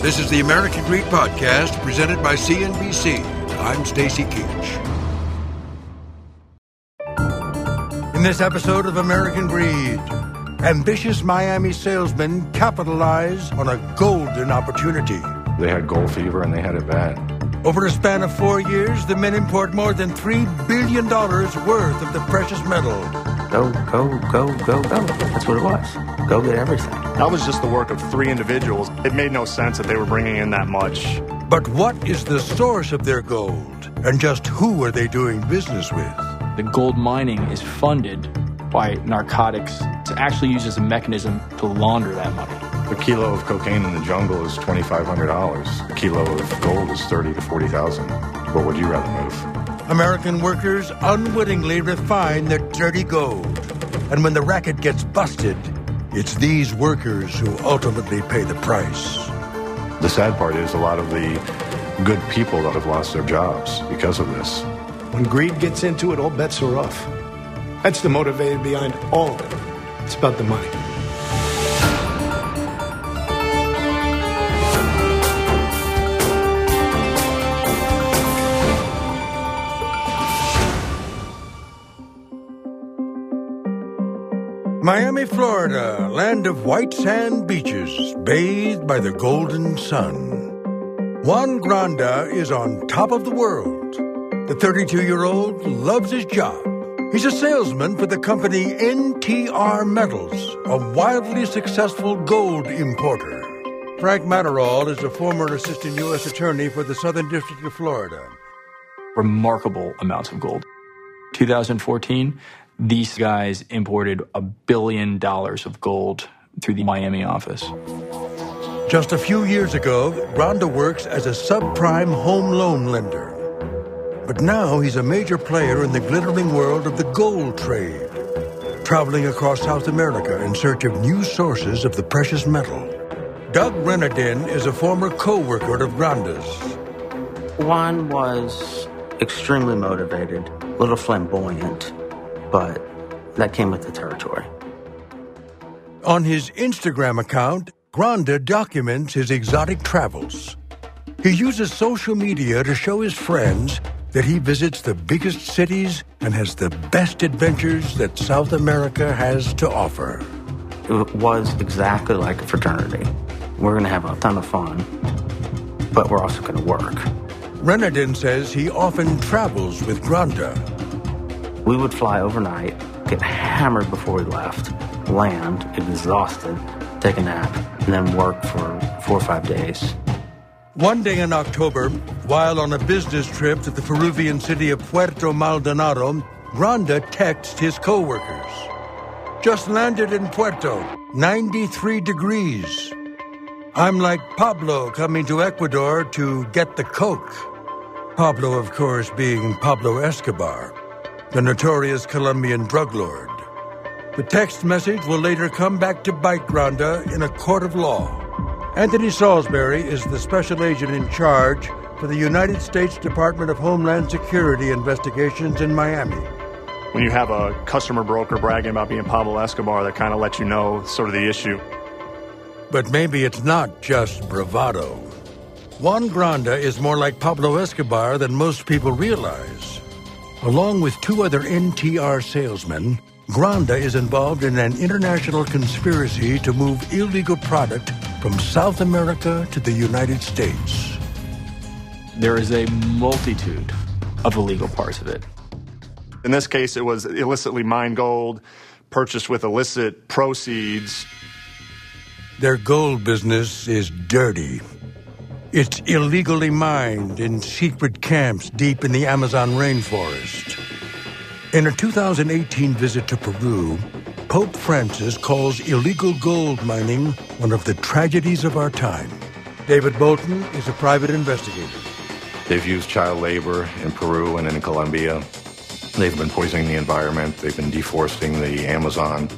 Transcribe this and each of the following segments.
This is the American Greed Podcast presented by CNBC. I'm Stacy Keach. In this episode of American Greed, ambitious Miami salesmen capitalize on a golden opportunity. They had gold fever and they had it bad. Over a span of four years, the men import more than $3 billion worth of the precious metal. Go, go, go, go, go. That's what it was. Go get everything. That was just the work of three individuals. It made no sense that they were bringing in that much. But what is the source of their gold? And just who are they doing business with? The gold mining is funded by narcotics It's actually used as a mechanism to launder that money. A kilo of cocaine in the jungle is $2,500. A kilo of gold is 30 to 40,000. What would you rather move? American workers unwittingly refine their dirty gold. And when the racket gets busted, it's these workers who ultimately pay the price. The sad part is a lot of the good people that have lost their jobs because of this. When greed gets into it, all bets are off. That's the motivator behind all of it. It's about the money. Florida, land of white sand beaches, bathed by the golden sun. Juan Granda is on top of the world. The 32 year old loves his job. He's a salesman for the company NTR Metals, a wildly successful gold importer. Frank Maderal is a former assistant U.S. attorney for the Southern District of Florida. Remarkable amounts of gold. 2014, these guys imported a billion dollars of gold through the Miami office. Just a few years ago, Granda works as a subprime home loan lender. But now he's a major player in the glittering world of the gold trade, traveling across South America in search of new sources of the precious metal. Doug Renardin is a former co-worker of Granda's. Juan was extremely motivated, a little flamboyant, but that came with the territory. On his Instagram account, Granda documents his exotic travels. He uses social media to show his friends that he visits the biggest cities and has the best adventures that South America has to offer. It was exactly like a fraternity. We're going to have a ton of fun, but we're also going to work. Renardin says he often travels with Granda. We would fly overnight, get hammered before we left, land exhausted, take a nap, and then work for four or five days. One day in October, while on a business trip to the Peruvian city of Puerto Maldonado, Granda texts his coworkers. Just landed in Puerto, 93 degrees. I'm like Pablo coming to Ecuador to get the Coke. Pablo, of course, being Pablo Escobar, the notorious Colombian drug lord. The text message will later come back to bite Granda in a court of law. Anthony Salisbury is the special agent in charge for the United States Department of Homeland Security investigations in Miami. When you have a customer broker bragging about being Pablo Escobar, that kind of lets you know sort of the issue. But maybe it's not just bravado. Juan Granda is more like Pablo Escobar than most people realize. Along with two other NTR salesmen, Granda is involved in an international conspiracy to move illegal product from South America to the United States. There is a multitude of illegal parts of it. In this case, it was illicitly mined gold, purchased with illicit proceeds. Their gold business is dirty. It's illegally mined in secret camps deep in the Amazon rainforest. In a 2018 visit to Peru, Pope Francis calls illegal gold mining one of the tragedies of our time. David Bolton is a private investigator. They've used child labor in Peru and in Colombia. They've been poisoning the environment. They've been deforesting the Amazon.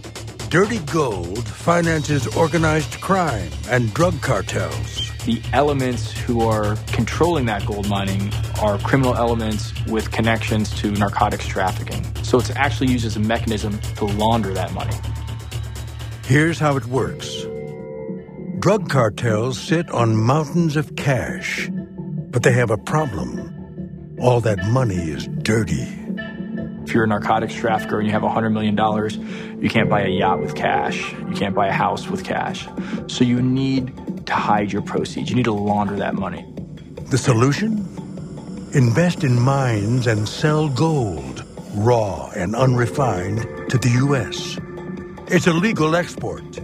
Dirty gold finances organized crime and drug cartels. The elements who are controlling that gold mining are criminal elements with connections to narcotics trafficking. So it's actually used as a mechanism to launder that money. Here's how it works drug cartels sit on mountains of cash, but they have a problem. All that money is dirty. If you're a narcotics trafficker and you have $100 million, you can't buy a yacht with cash. You can't buy a house with cash. So you need to hide your proceeds. You need to launder that money. The solution? Invest in mines and sell gold, raw and unrefined, to the U.S. It's a legal export.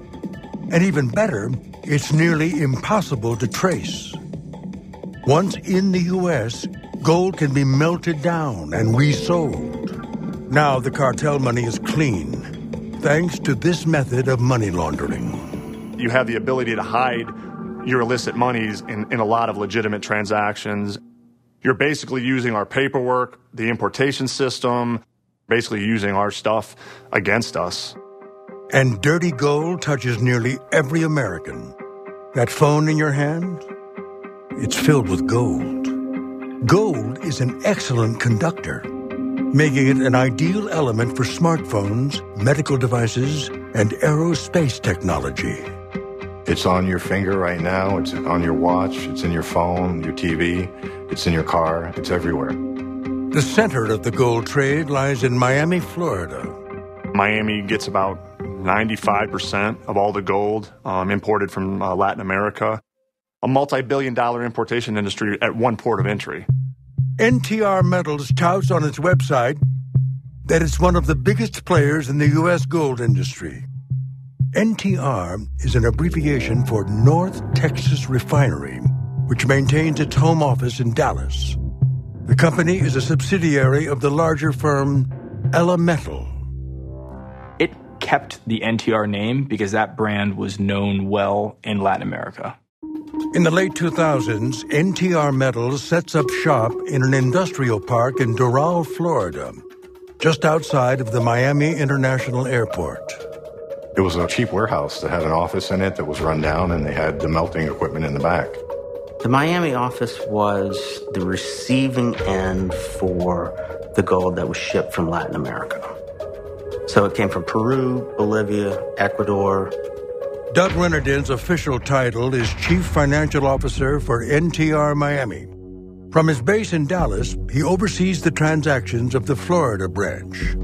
And even better, it's nearly impossible to trace. Once in the U.S., gold can be melted down and resold. Now the cartel money is clean, thanks to this method of money laundering. You have the ability to hide your illicit monies in, in a lot of legitimate transactions. You're basically using our paperwork, the importation system, basically using our stuff against us. And dirty gold touches nearly every American. That phone in your hand? It's filled with gold. Gold is an excellent conductor making it an ideal element for smartphones, medical devices, and aerospace technology. It's on your finger right now, it's on your watch, it's in your phone, your TV, it's in your car, it's everywhere. The center of the gold trade lies in Miami, Florida. Miami gets about 95% of all the gold um, imported from uh, Latin America. A multi billion dollar importation industry at one port of entry. NTR Metals touts on its website that it's one of the biggest players in the U.S. gold industry. NTR is an abbreviation for North Texas Refinery, which maintains its home office in Dallas. The company is a subsidiary of the larger firm Elemetal. It kept the NTR name because that brand was known well in Latin America. In the late 2000s, NTR Metals sets up shop in an industrial park in Doral, Florida, just outside of the Miami International Airport. It was a cheap warehouse that had an office in it that was run down, and they had the melting equipment in the back. The Miami office was the receiving end for the gold that was shipped from Latin America. So it came from Peru, Bolivia, Ecuador, Doug Renardin's official title is Chief Financial Officer for NTR Miami. From his base in Dallas, he oversees the transactions of the Florida branch.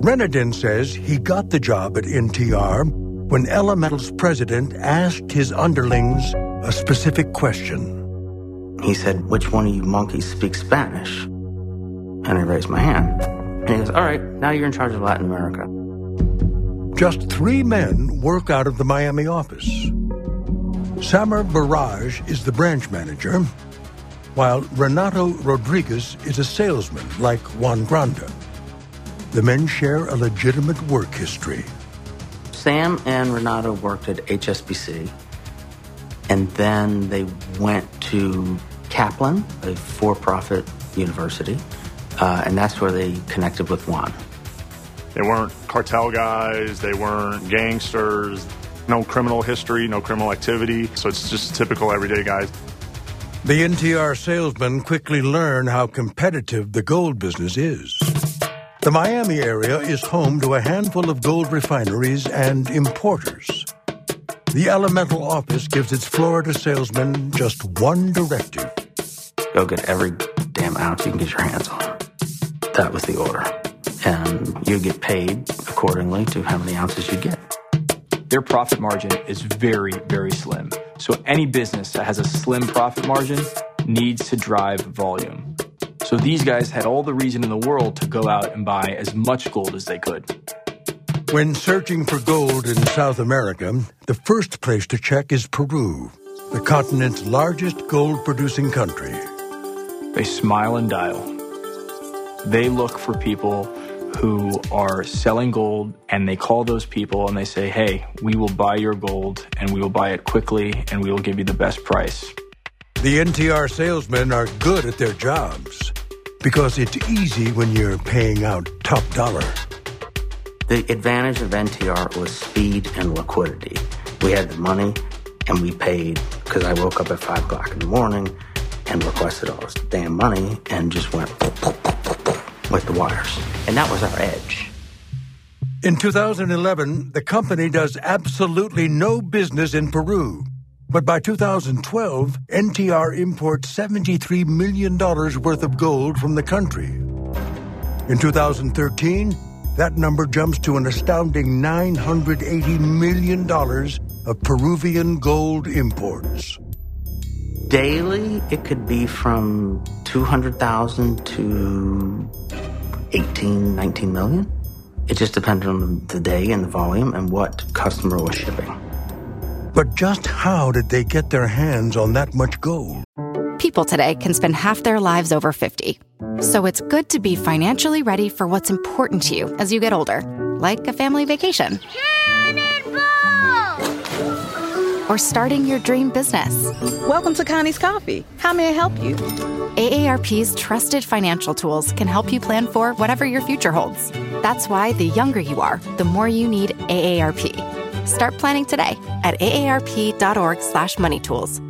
Renardin says he got the job at NTR when Elemetal's president asked his underlings a specific question. He said, Which one of you monkeys speaks Spanish? And I raised my hand. And he goes, All right, now you're in charge of Latin America. Just three men work out of the Miami office. Samer Barrage is the branch manager, while Renato Rodriguez is a salesman like Juan Granda. The men share a legitimate work history. Sam and Renato worked at HSBC, and then they went to Kaplan, a for profit university, uh, and that's where they connected with Juan. They weren't cartel guys, they weren't gangsters, no criminal history, no criminal activity. So it's just typical everyday guys. The NTR salesmen quickly learn how competitive the gold business is. The Miami area is home to a handful of gold refineries and importers. The Elemetal office gives its Florida salesmen just one directive go get every damn ounce you can get your hands on. That was the order and you get paid accordingly to how many ounces you get. Their profit margin is very, very slim. So any business that has a slim profit margin needs to drive volume. So these guys had all the reason in the world to go out and buy as much gold as they could. When searching for gold in South America, the first place to check is Peru, the continent's largest gold producing country. They smile and dial. They look for people who are selling gold and they call those people and they say, hey, we will buy your gold and we will buy it quickly and we will give you the best price. The NTR salesmen are good at their jobs because it's easy when you're paying out top dollar. The advantage of NTR was speed and liquidity. We had the money and we paid because I woke up at 5 o'clock in the morning and requested all this damn money and just went with the wires. And that was our edge. In 2011, the company does absolutely no business in Peru. But by 2012, NTR imports $73 million worth of gold from the country. In 2013, that number jumps to an astounding $980 million of Peruvian gold imports. Daily, it could be from 200,000 to 18, 19 million. It just depended on the day and the volume and what customer was shipping. But just how did they get their hands on that much gold? People today can spend half their lives over 50. So it's good to be financially ready for what's important to you as you get older, like a family vacation. Cannonball! Or starting your dream business. Welcome to Connie's Coffee. How may I help you? AARP's trusted financial tools can help you plan for whatever your future holds. That's why the younger you are, the more you need AARP. Start planning today at aarp.org/moneytools.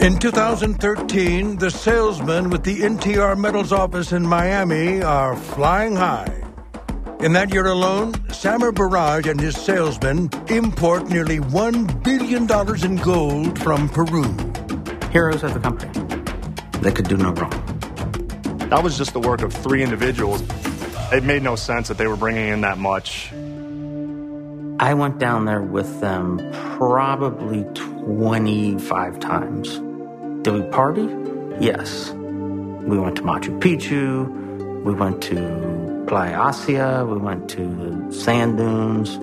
In 2013, the salesmen with the NTR Metals office in Miami are flying high. In that year alone, Samer Barrage and his salesmen import nearly $1 billion in gold from Peru. Heroes of the company. They could do no wrong. That was just the work of three individuals. It made no sense that they were bringing in that much. I went down there with them probably 25 times. Did we party? Yes. We went to Machu Picchu. We went to Playa Asia. We went to the sand dunes.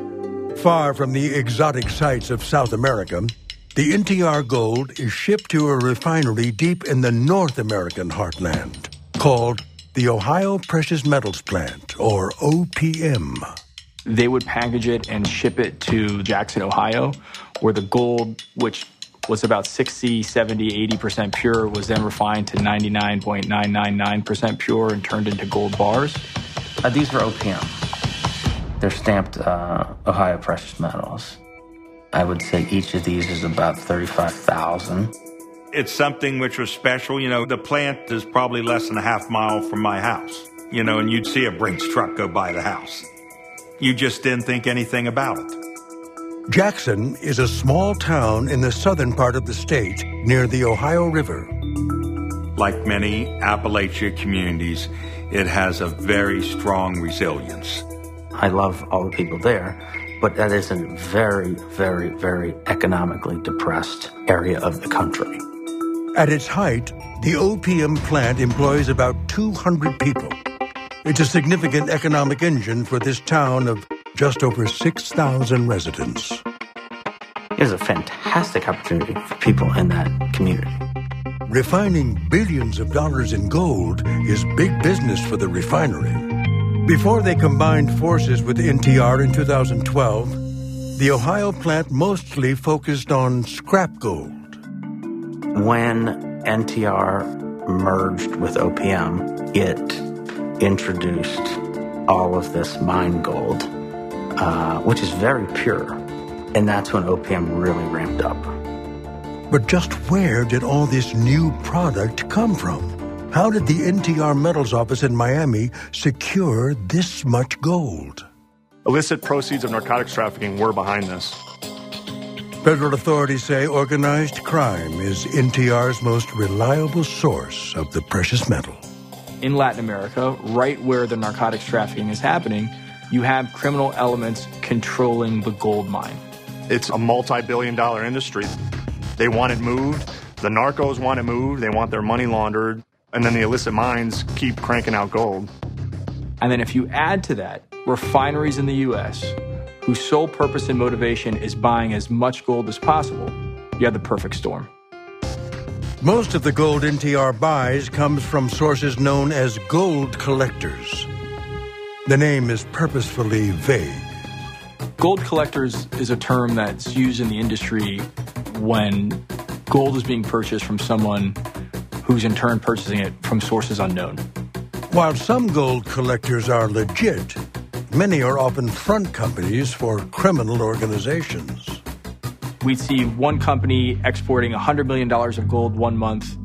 Far from the exotic sights of South America, the NTR gold is shipped to a refinery deep in the North American heartland called the Ohio Precious Metals Plant, or OPM. They would package it and ship it to Jackson, Ohio, where the gold, which was about 60, 70, 80% pure, was then refined to 99.999% pure and turned into gold bars. Uh, these were OPM. They're stamped uh, Ohio Precious Metals. I would say each of these is about 35,000. It's something which was special. You know, the plant is probably less than a half mile from my house, you know, and you'd see a Brinks truck go by the house. You just didn't think anything about it. Jackson is a small town in the southern part of the state near the Ohio River. Like many Appalachia communities, it has a very strong resilience. I love all the people there, but that is a very, very, very economically depressed area of the country. At its height, the OPM plant employs about 200 people. It's a significant economic engine for this town of just over 6,000 residents. It is a fantastic opportunity for people in that community. Refining billions of dollars in gold is big business for the refinery. Before they combined forces with NTR in 2012, the Ohio plant mostly focused on scrap gold. When NTR merged with OPM, it introduced all of this mine gold, uh, which is very pure. And that's when OPM really ramped up. But just where did all this new product come from? How did the NTR Metals office in Miami secure this much gold? Illicit proceeds of narcotics trafficking were behind this. Federal authorities say organized crime is NTR's most reliable source of the precious metal. In Latin America, right where the narcotics trafficking is happening, you have criminal elements controlling the gold mine. It's a multi billion dollar industry. They want it moved. The narcos want it moved. They want their money laundered. And then the illicit mines keep cranking out gold. And then if you add to that refineries in the U.S., whose sole purpose and motivation is buying as much gold as possible, you have the perfect storm. Most of the gold NTR buys comes from sources known as gold collectors. The name is purposefully vague. Gold collectors is a term that's used in the industry when gold is being purchased from someone who's in turn purchasing it from sources unknown. While some gold collectors are legit, Many are often front companies for criminal organizations. We'd see one company exporting $100 million of gold one month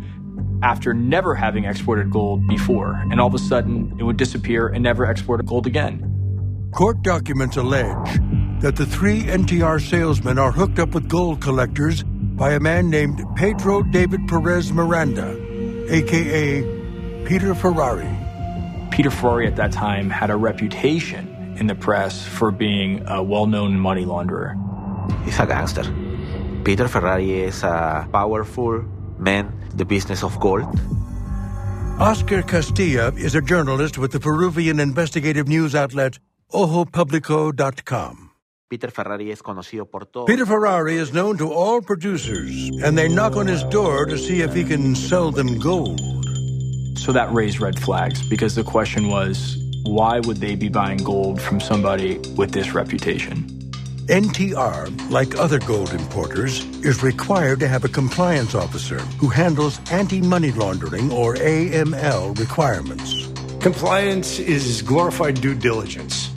after never having exported gold before, and all of a sudden it would disappear and never export gold again. Court documents allege that the three NTR salesmen are hooked up with gold collectors by a man named Pedro David Perez Miranda, aka Peter Ferrari. Peter Ferrari at that time had a reputation in the press for being a well known money launderer. He's a gangster. Peter Ferrari is a powerful man in the business of gold. Oscar Castilla is a journalist with the Peruvian investigative news outlet OjoPublico.com. Peter Ferrari is conocido por todo. Peter Ferrari is known to all producers, and they knock on his door to see if he can sell them gold. So that raised red flags because the question was why would they be buying gold from somebody with this reputation? NTR, like other gold importers, is required to have a compliance officer who handles anti money laundering or AML requirements. Compliance is glorified due diligence.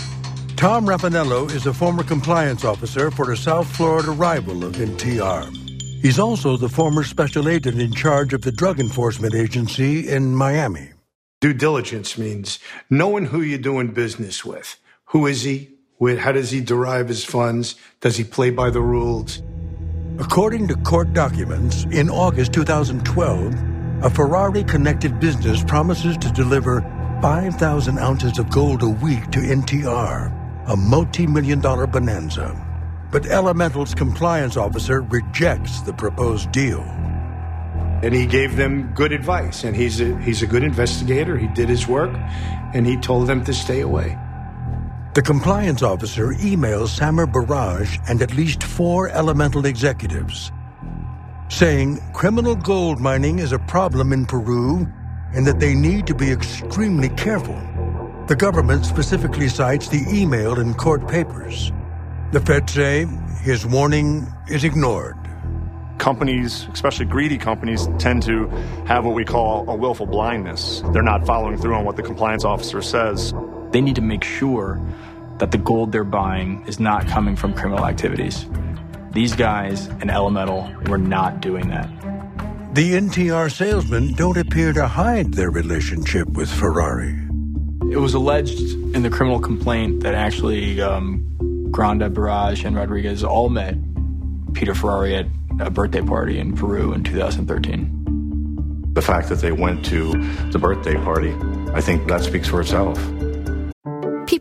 Tom Raffanello is a former compliance officer for a South Florida rival of NTR. He's also the former special agent in charge of the Drug Enforcement Agency in Miami. Due diligence means knowing who you're doing business with. Who is he? How does he derive his funds? Does he play by the rules? According to court documents, in August 2012, a Ferrari connected business promises to deliver 5,000 ounces of gold a week to NTR, a multi million dollar bonanza. But Elemetal's compliance officer rejects the proposed deal and he gave them good advice. And he's a, he's a good investigator. He did his work, and he told them to stay away. The compliance officer emails Samer Barrage and at least four elemetal executives, saying criminal gold mining is a problem in Peru and that they need to be extremely careful. The government specifically cites the email in court papers. The feds say his warning is ignored companies, especially greedy companies, tend to have what we call a willful blindness. They're not following through on what the compliance officer says. They need to make sure that the gold they're buying is not coming from criminal activities. These guys and Elemetal were not doing that. The NTR salesmen don't appear to hide their relationship with Ferrari. It was alleged in the criminal complaint that actually um, Granda, Barrage, and Rodriguez all met Peter Ferrari at a birthday party in Peru in 2013. The fact that they went to the birthday party, I think that speaks for itself.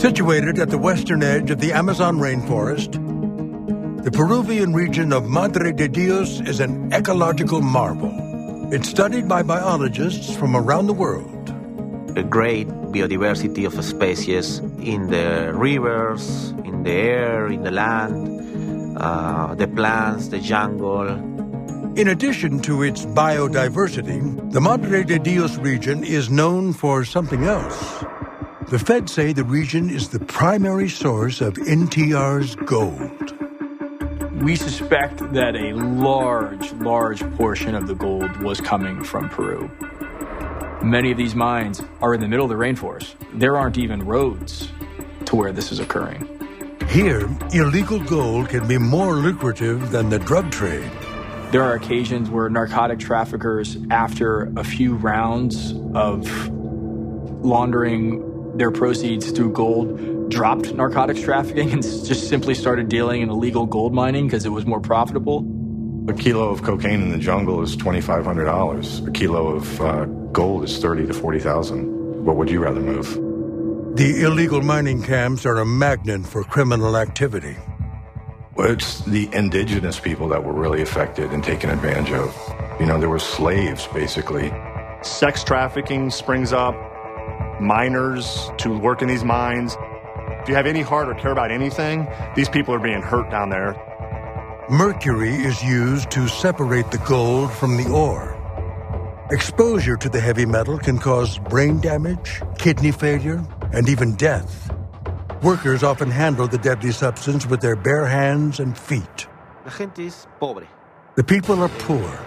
Situated at the western edge of the Amazon rainforest, the Peruvian region of Madre de Dios is an ecological marvel. It's studied by biologists from around the world. A great biodiversity of species in the rivers, in the air, in the land, uh, the plants, the jungle. In addition to its biodiversity, the Madre de Dios region is known for something else. The feds say the region is the primary source of NTR's gold. We suspect that a large, large portion of the gold was coming from Peru. Many of these mines are in the middle of the rainforest. There aren't even roads to where this is occurring. Here, illegal gold can be more lucrative than the drug trade. There are occasions where narcotic traffickers, after a few rounds of laundering their proceeds through gold, dropped narcotics trafficking and just simply started dealing in illegal gold mining because it was more profitable. A kilo of cocaine in the jungle is $2,500. A kilo of uh, gold is thirty to 40,000. What would you rather move? The illegal mining camps are a magnet for criminal activity. Well, it's the indigenous people that were really affected and taken advantage of. You know, there were slaves, basically. Sex trafficking springs up, miners to work in these mines. If you have any heart or care about anything, these people are being hurt down there. Mercury is used to separate the gold from the ore. Exposure to the heavy metal can cause brain damage, kidney failure, and even death. Workers often handle the deadly substance with their bare hands and feet. La gente es pobre. The people are poor,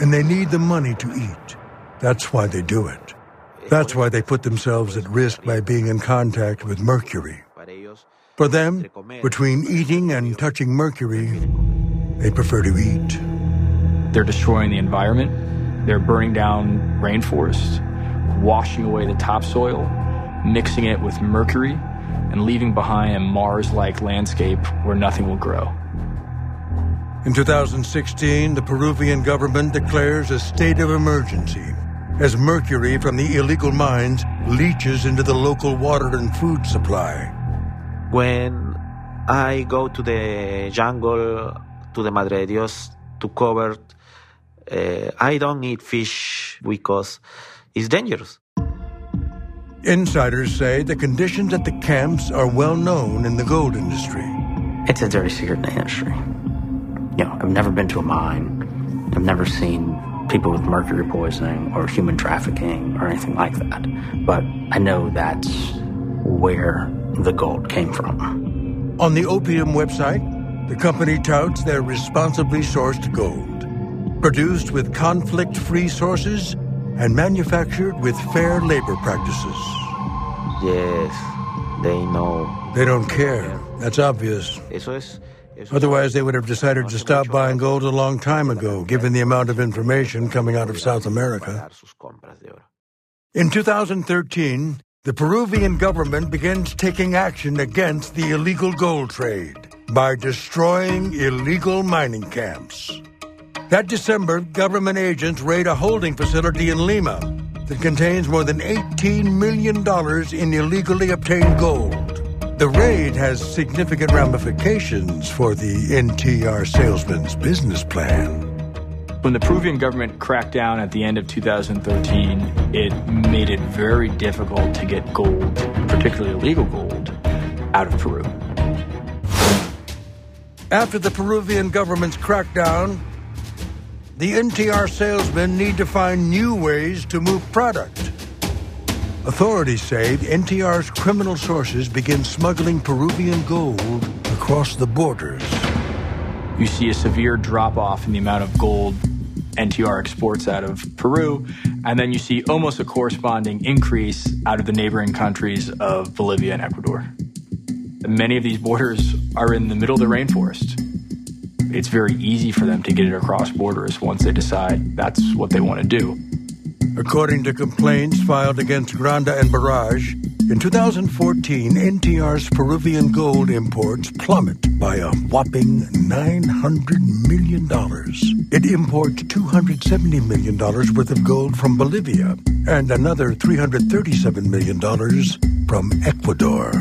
and they need the money to eat. That's why they do it. That's why they put themselves at risk by being in contact with mercury. For them, between eating and touching mercury, they prefer to eat. They're destroying the environment. They're burning down rainforests, washing away the topsoil, mixing it with mercury, and leaving behind a Mars like landscape where nothing will grow. In 2016, the Peruvian government declares a state of emergency as mercury from the illegal mines leaches into the local water and food supply. When I go to the jungle, to the Madre de Dios, to cover, uh, I don't eat fish because it's dangerous. Insiders say the conditions at the camps are well known in the gold industry. It's a dirty secret in the industry. You know, I've never been to a mine. I've never seen people with mercury poisoning or human trafficking or anything like that. But I know that's where the gold came from. On the OPM website, the company touts their responsibly sourced gold, produced with conflict free sources and manufactured with fair labor practices. Yes, they know. They don't care. That's obvious. Eso es. Otherwise, they would have decided to stop buying gold a long time ago, given the amount of information coming out of South America. In 2013, the Peruvian government begins taking action against the illegal gold trade by destroying illegal mining camps. That December, government agents raid a holding facility in Lima that contains more than $18 million in illegally obtained gold. The raid has significant ramifications for the NTR salesman's business plan. When the Peruvian government cracked down at the end of 2013, it made it very difficult to get gold, particularly illegal gold, out of Peru. After the Peruvian government's crackdown, the NTR salesmen need to find new ways to move product. Authorities say NTR's criminal sources begin smuggling Peruvian gold across the borders. You see a severe drop off in the amount of gold NTR exports out of Peru, and then you see almost a corresponding increase out of the neighboring countries of Bolivia and Ecuador. Many of these borders are in the middle of the rainforest. It's very easy for them to get it across borders once they decide that's what they want to do. According to complaints filed against Granda and Barrage, in 2014, NTR's Peruvian gold imports plummet by a whopping $900 million. It imports $270 million worth of gold from Bolivia and another $337 million from Ecuador.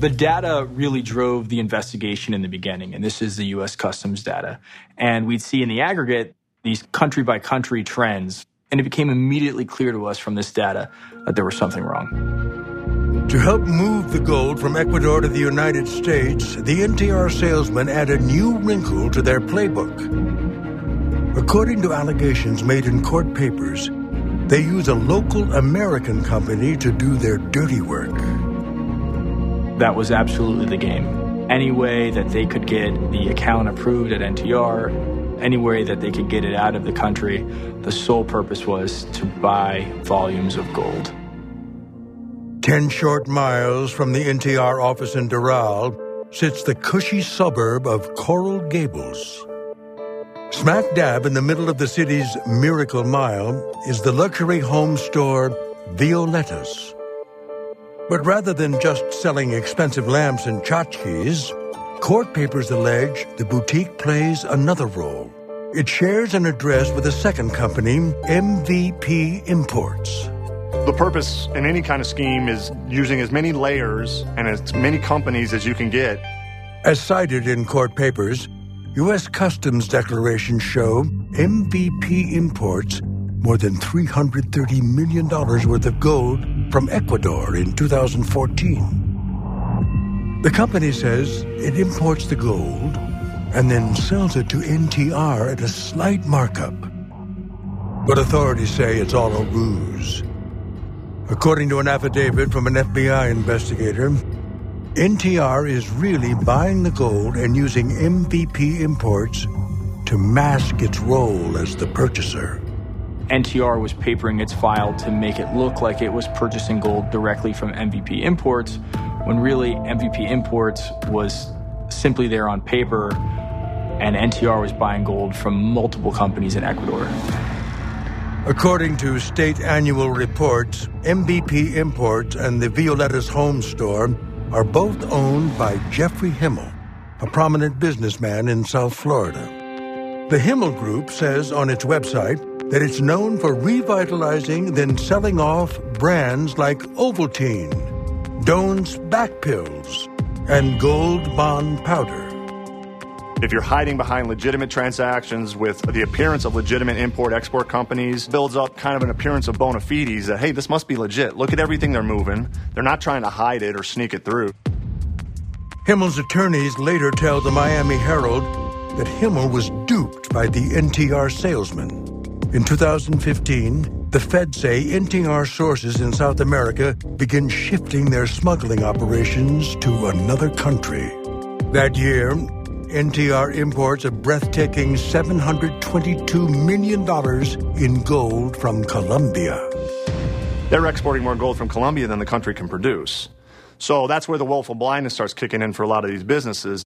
The data really drove the investigation in the beginning, and this is the US Customs data. And we'd see in the aggregate these country by country trends, and it became immediately clear to us from this data that there was something wrong. To help move the gold from Ecuador to the United States, the NTR salesmen add a new wrinkle to their playbook. According to allegations made in court papers, they use a local American company to do their dirty work. That was absolutely the game. Any way that they could get the account approved at NTR, any way that they could get it out of the country, the sole purpose was to buy volumes of gold. Ten short miles from the NTR office in Doral sits the cushy suburb of Coral Gables. Smack dab in the middle of the city's Miracle Mile is the luxury home store Violetta's. But rather than just selling expensive lamps and tchotchkes, court papers allege the boutique plays another role. It shares an address with a second company, MVP Imports. The purpose in any kind of scheme is using as many layers and as many companies as you can get. As cited in court papers, U.S. Customs declarations show MVP imports more than $330 million worth of gold from Ecuador in 2014. The company says it imports the gold and then sells it to NTR at a slight markup. But authorities say it's all a ruse. According to an affidavit from an FBI investigator, NTR is really buying the gold and using MVP imports to mask its role as the purchaser. NTR was papering its file to make it look like it was purchasing gold directly from MVP Imports, when really MVP Imports was simply there on paper, and NTR was buying gold from multiple companies in Ecuador. According to state annual reports, MVP Imports and the Violetta's home store are both owned by Jeffrey Himmel, a prominent businessman in South Florida. The Himmel Group says on its website that it's known for revitalizing then selling off brands like Ovaltine, Doan's Back Pills, and Gold Bond Powder. If you're hiding behind legitimate transactions with the appearance of legitimate import-export companies, builds up kind of an appearance of bona fides that, hey, this must be legit. Look at everything they're moving. They're not trying to hide it or sneak it through. Himmel's attorneys later tell the Miami Herald that Himmel was duped by the NTR salesman. In 2015, the Fed say NTR sources in South America begin shifting their smuggling operations to another country. That year, NTR imports a breathtaking $722 million in gold from Colombia. They're exporting more gold from Colombia than the country can produce. So that's where the willful blindness starts kicking in for a lot of these businesses.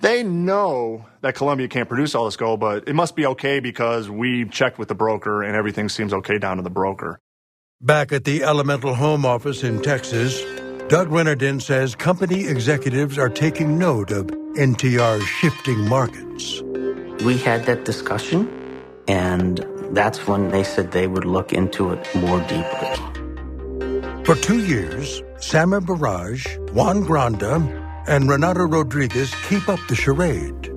They know that Colombia can't produce all this gold, but it must be okay because we checked with the broker and everything seems okay down to the broker. Back at the Elemetal Home Office in Texas, Doug Renardin says company executives are taking note of NTR's shifting markets. We had that discussion, and that's when they said they would look into it more deeply. For two years, Samer Barrage, Juan Granda, and Renato Rodriguez keep up the charade.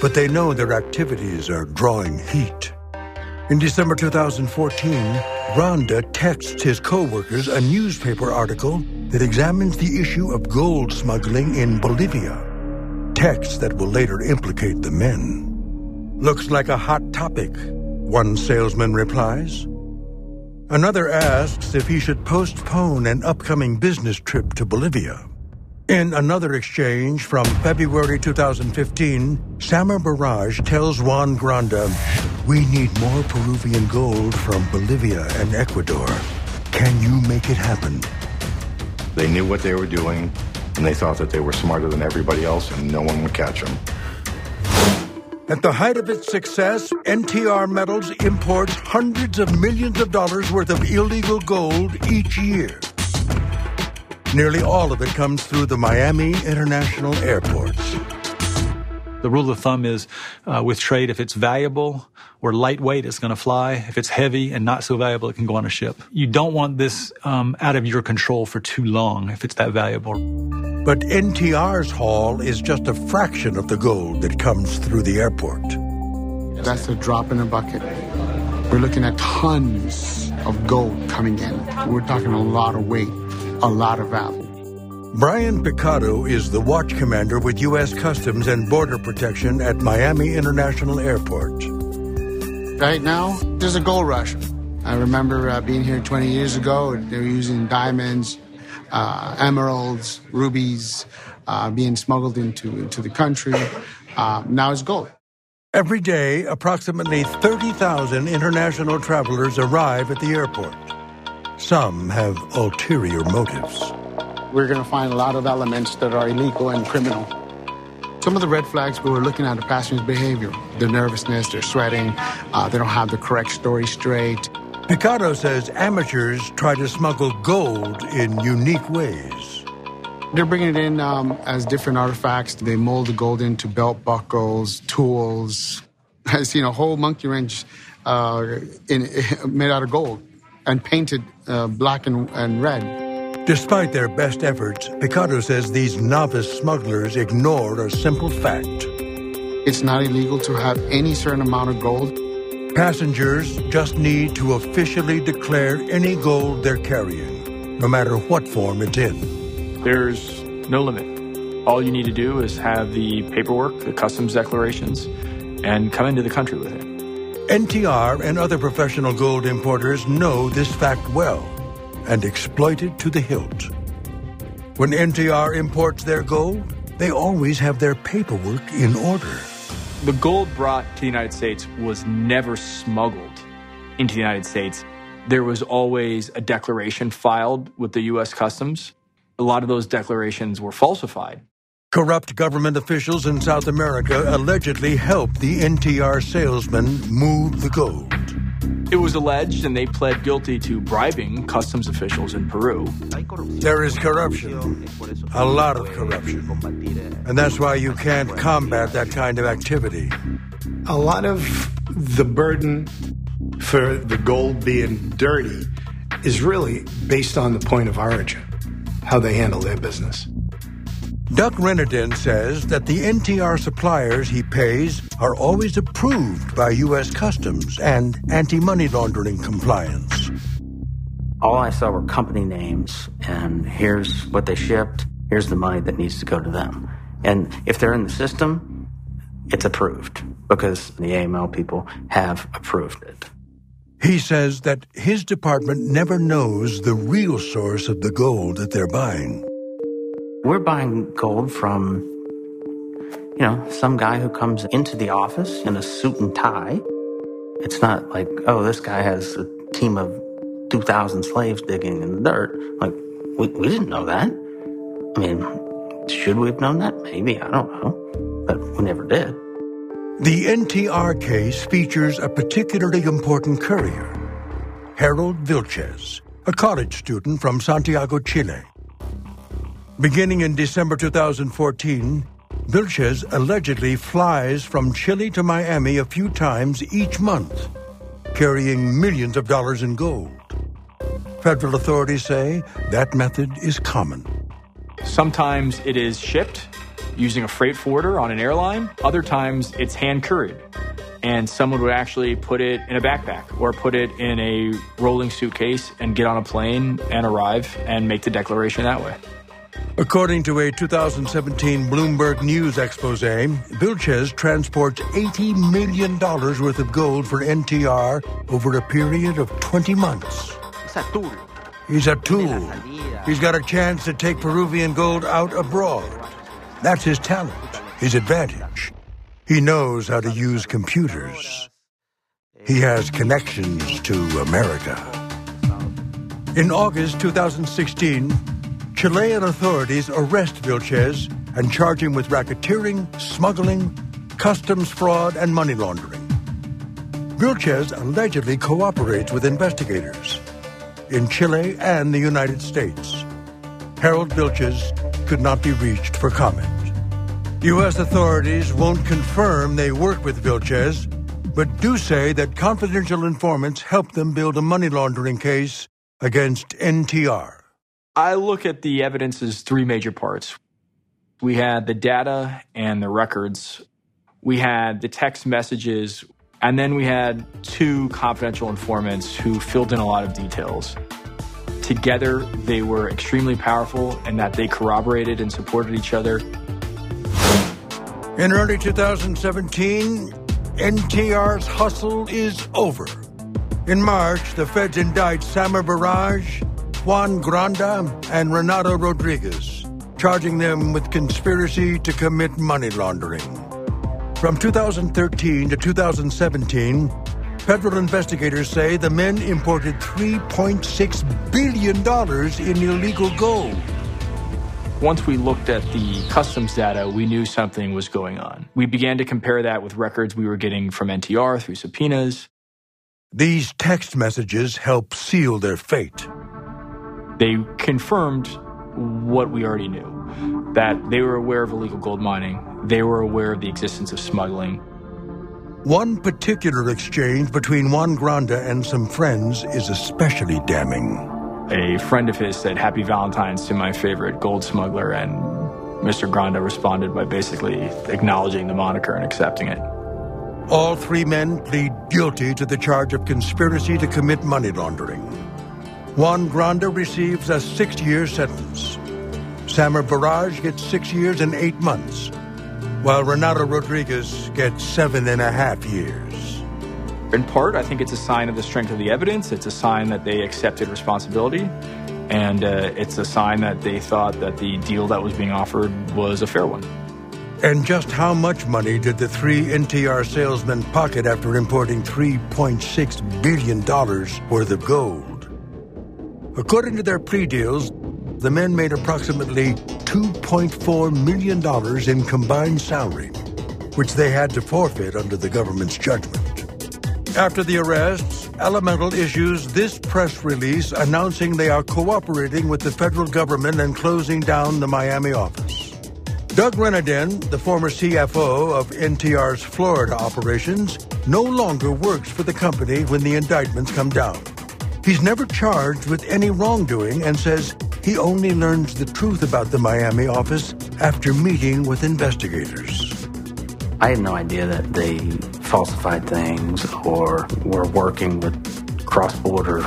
But they know their activities are drawing heat. In December 2014, Granda texts his co-workers a newspaper article that examines the issue of gold smuggling in Bolivia. Texts that will later implicate the men. Looks like a hot topic, one salesman replies. Another asks if he should postpone an upcoming business trip to Bolivia. In another exchange from February 2015, Samer Barrage tells Juan Granda, We need more Peruvian gold from Bolivia and Ecuador. Can you make it happen? They knew what they were doing, and they thought that they were smarter than everybody else, and no one would catch them. At the height of its success, NTR Metals imports hundreds of millions of dollars worth of illegal gold each year. Nearly all of it comes through the Miami International Airport. The rule of thumb is uh, with trade, if it's valuable or lightweight, it's going to fly. If it's heavy and not so valuable, it can go on a ship. You don't want this um, out of your control for too long if it's that valuable. But NTR's haul is just a fraction of the gold that comes through the airport. That's a drop in a bucket. We're looking at tons of gold coming in. We're talking a lot of weight, a lot of value. Brian Picado is the watch commander with U.S. Customs and Border Protection at Miami International Airport. Right now, there's a gold rush. I remember uh, being here 20 years ago. They were using diamonds, uh, emeralds, rubies, uh, being smuggled into, into the country. Uh, now it's gold. Every day, approximately 30,000 international travelers arrive at the airport. Some have ulterior motives. We're going to find a lot of elements that are illegal and criminal. Some of the red flags we were looking at the passengers' behavior, their nervousness, their sweating, uh, they don't have the correct story straight. Picado says amateurs try to smuggle gold in unique ways. They're bringing it in um, as different artifacts. They mold the gold into belt buckles, tools. I've seen a whole monkey wrench uh, in, made out of gold and painted uh, black and, and red. Despite their best efforts, Picado says these novice smugglers ignored a simple fact. It's not illegal to have any certain amount of gold. Passengers just need to officially declare any gold they're carrying, no matter what form it's in. There's no limit. All you need to do is have the paperwork, the customs declarations, and come into the country with it. NTR and other professional gold importers know this fact well and exploit it to the hilt. When NTR imports their gold, they always have their paperwork in order. The gold brought to the United States was never smuggled into the United States. There was always a declaration filed with the U.S. Customs. A lot of those declarations were falsified. Corrupt government officials in South America allegedly helped the NTR salesmen move the gold. It was alleged, and they pled guilty to bribing customs officials in Peru. There is corruption, a lot of corruption. And that's why you can't combat that kind of activity. A lot of the burden for the gold being dirty is really based on the point of origin, how they handle their business. Doug Renardin says that the NTR suppliers he pays are always approved by U.S. Customs and anti money laundering compliance. All I saw were company names, and here's what they shipped, here's the money that needs to go to them. And if they're in the system, it's approved because the AML people have approved it. He says that his department never knows the real source of the gold that they're buying. We're buying gold from, you know, some guy who comes into the office in a suit and tie. It's not like, oh, this guy has a team of 2,000 slaves digging in the dirt. Like, we, we didn't know that. I mean, should we have known that? Maybe, I don't know. But we never did. The NTR case features a particularly important courier, Harold Vilches, a college student from Santiago, Chile. Beginning in December 2014, Vilches allegedly flies from Chile to Miami a few times each month, carrying millions of dollars in gold. Federal authorities say that method is common. Sometimes it is shipped using a freight forwarder on an airline, other times it's hand couried. And someone would actually put it in a backpack or put it in a rolling suitcase and get on a plane and arrive and make the declaration that way. According to a 2017 Bloomberg News expose, Vilches transports $80 million worth of gold for NTR over a period of 20 months. He's a tool. He's got a chance to take Peruvian gold out abroad. That's his talent, his advantage. He knows how to use computers. He has connections to America. In August 2016, Chilean authorities arrest Vilches and charge him with racketeering, smuggling, customs fraud, and money laundering. Vilches allegedly cooperates with investigators in Chile and the United States. Harold Vilches could not be reached for comment. U.S. authorities won't confirm they work with Vilches, but do say that confidential informants helped them build a money laundering case against NTR. I look at the evidence as three major parts. We had the data and the records. We had the text messages. And then we had two confidential informants who filled in a lot of details. Together, they were extremely powerful in that they corroborated and supported each other. In early 2017, NTR's hustle is over. In March, the feds indict Samer Barrage, Juan Granda, and Renato Rodriguez, charging them with conspiracy to commit money laundering. From 2013 to 2017, federal investigators say the men imported $3.6 billion in illegal gold. Once we looked at the customs data, we knew something was going on. We began to compare that with records we were getting from NTR through subpoenas. These text messages help seal their fate. They confirmed what we already knew that they were aware of illegal gold mining, they were aware of the existence of smuggling. One particular exchange between Juan Granda and some friends is especially damning. A friend of his said, Happy Valentine's to my favorite gold smuggler, and Mr. Granda responded by basically acknowledging the moniker and accepting it. All three men plead guilty to the charge of conspiracy to commit money laundering. Juan Granda receives a six-year sentence. Samer Barrage gets six years and eight months, while Renato Rodriguez gets seven and a half years. In part, I think it's a sign of the strength of the evidence. It's a sign that they accepted responsibility. And uh, it's a sign that they thought that the deal that was being offered was a fair one. And just how much money did the three NTR salesmen pocket after importing $3.6 billion worth of gold? According to their plea deals, the men made approximately $2.4 million in combined salary, which they had to forfeit under the government's judgment. After the arrests, Elemetal issues this press release announcing they are cooperating with the federal government and closing down the Miami office. Doug Renardin, the former CFO of NTR's Florida operations, no longer works for the company when the indictments come down. He's never charged with any wrongdoing and says he only learns the truth about the Miami office after meeting with investigators. I had no idea that they falsified things or were working with cross border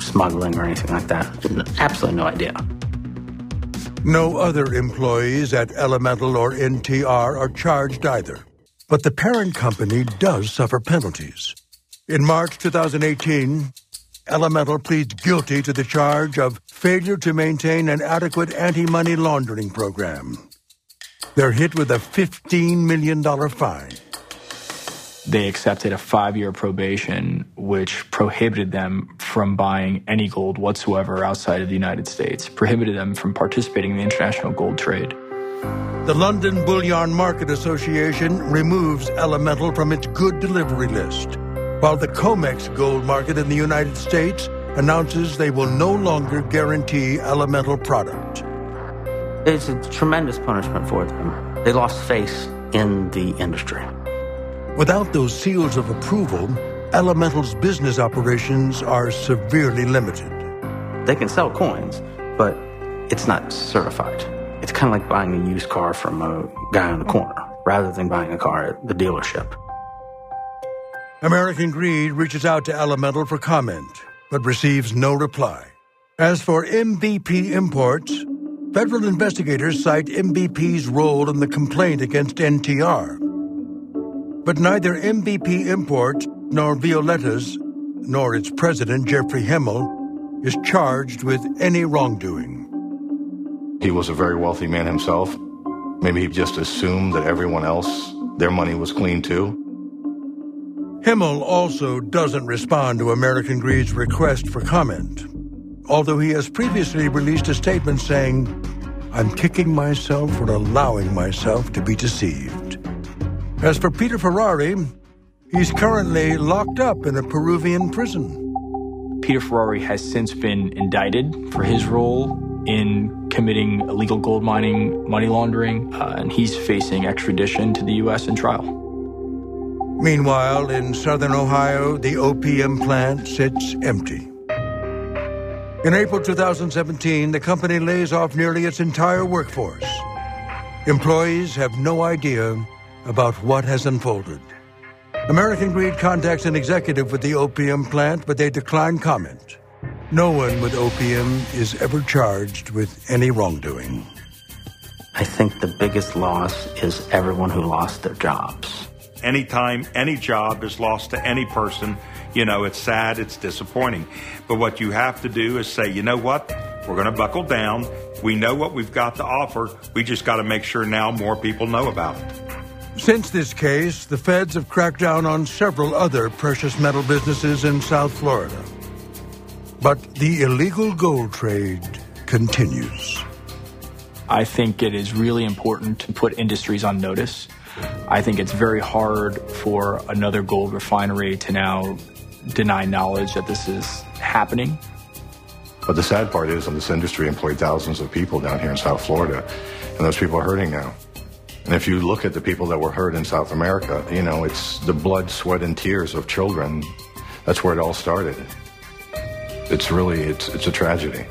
smuggling or anything like that. Absolutely no idea. No other employees at Elemetal or NTR are charged either. But the parent company does suffer penalties. In March 2018, Elemetal pleads guilty to the charge of failure to maintain an adequate anti-money laundering program. They're hit with a $15 million fine. They accepted a five year probation, which prohibited them from buying any gold whatsoever outside of the United States, prohibited them from participating in the international gold trade. The London Bullion Market Association removes Elemetal from its good delivery list, while the COMEX gold market in the United States announces they will no longer guarantee Elemetal product. It's a tremendous punishment for them. They lost face in the industry. Without those seals of approval, Elemetal's business operations are severely limited. They can sell coins, but it's not certified. It's kind of like buying a used car from a guy on the corner rather than buying a car at the dealership. American Greed reaches out to Elemetal for comment, but receives no reply. As for MVP Imports, federal investigators cite MVP's role in the complaint against NTR. But neither MVP Import nor Violetta's, nor its president, Jeffrey Himmel, is charged with any wrongdoing. He was a very wealthy man himself. Maybe he just assumed that everyone else, their money was clean too. Himmel also doesn't respond to American Greed's request for comment, although he has previously released a statement saying, I'm kicking myself for allowing myself to be deceived. As for Peter Ferrari, he's currently locked up in a Peruvian prison. Peter Ferrari has since been indicted for his role in committing illegal gold mining, money laundering, uh, and he's facing extradition to the U.S. in trial. Meanwhile, in southern Ohio, the OPM plant sits empty. In April 2017, the company lays off nearly its entire workforce. Employees have no idea about what has unfolded. American Greed contacts an executive with the OPM plant, but they decline comment. No one with OPM is ever charged with any wrongdoing. I think the biggest loss is everyone who lost their jobs. Anytime any job is lost to any person, you know, it's sad, it's disappointing. But what you have to do is say, you know what? We're going to buckle down. We know what we've got to offer. We just got to make sure now more people know about it. Since this case, the feds have cracked down on several other precious metal businesses in South Florida. But the illegal gold trade continues. I think it is really important to put industries on notice. I think it's very hard for another gold refinery to now deny knowledge that this is happening. But the sad part is this industry employed thousands of people down here in South Florida, and those people are hurting now. And if you look at the people that were hurt in South America, you know, it's the blood, sweat, and tears of children. That's where it all started. It's really, it's, it's a tragedy.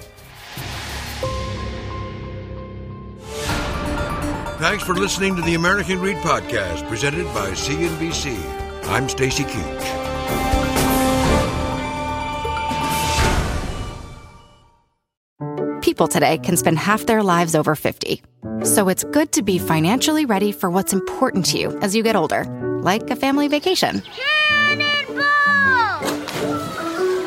Thanks for listening to the American Greed Podcast, presented by CNBC. I'm Stacy Keach. People today can spend half their lives over 50. So it's good to be financially ready for what's important to you as you get older, like a family vacation.